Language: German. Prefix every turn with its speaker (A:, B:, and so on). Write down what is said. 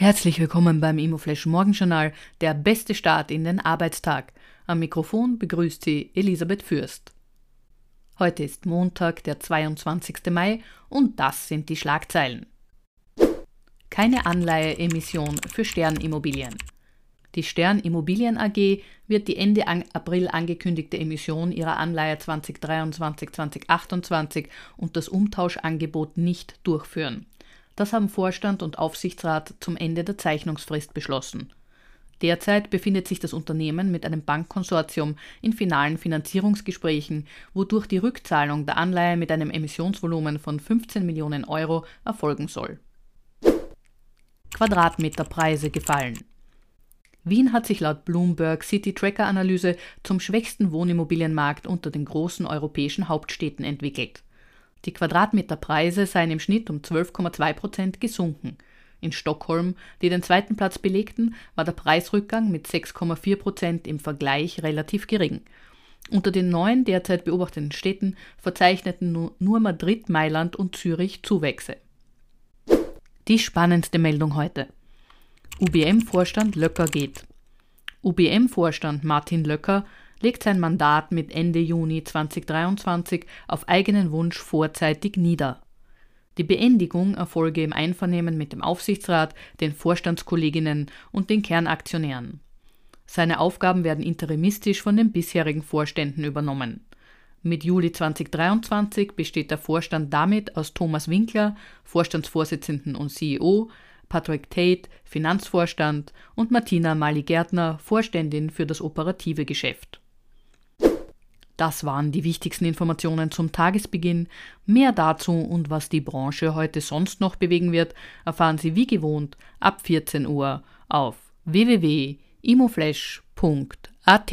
A: Herzlich willkommen beim Immoflash Morgenjournal, der beste Start in den Arbeitstag. Am Mikrofon begrüßt Sie Elisabeth Fürst. Heute ist Montag, der 22. Mai und das sind die Schlagzeilen. Keine Anleiheemission für Stern Immobilien. Die Stern Immobilien AG wird die Ende April angekündigte Emission ihrer Anleihe 2023-2028 und das Umtauschangebot nicht durchführen. Das haben Vorstand und Aufsichtsrat zum Ende der Zeichnungsfrist beschlossen. Derzeit befindet sich das Unternehmen mit einem Bankkonsortium in finalen Finanzierungsgesprächen, wodurch die Rückzahlung der Anleihe mit einem Emissionsvolumen von 15 Millionen Euro erfolgen soll. Quadratmeterpreise gefallen. Wien hat sich laut Bloomberg City Tracker Analyse zum schwächsten Wohnimmobilienmarkt unter den großen europäischen Hauptstädten entwickelt. Die Quadratmeterpreise seien im Schnitt um 12,2 Prozent gesunken. In Stockholm, die den zweiten Platz belegten, war der Preisrückgang mit 6,4 Prozent im Vergleich relativ gering. Unter den neun derzeit beobachteten Städten verzeichneten nur Madrid, Mailand und Zürich Zuwächse. Die spannendste Meldung heute. UBM-Vorstand Löcker geht. UBM-Vorstand Martin Löcker legt sein Mandat mit Ende Juni 2023 auf eigenen Wunsch vorzeitig nieder. Die Beendigung erfolge im Einvernehmen mit dem Aufsichtsrat, den Vorstandskolleginnen und den Kernaktionären. Seine Aufgaben werden interimistisch von den bisherigen Vorständen übernommen. Mit Juli 2023 besteht der Vorstand damit aus Thomas Winkler, Vorstandsvorsitzenden und CEO, Patrick Tate, Finanzvorstand und Martina Mali-Gärtner, Vorständin für das operative Geschäft. Das waren die wichtigsten Informationen zum Tagesbeginn. Mehr dazu und was die Branche heute sonst noch bewegen wird, erfahren Sie wie gewohnt ab 14 Uhr auf www.imoflash.at.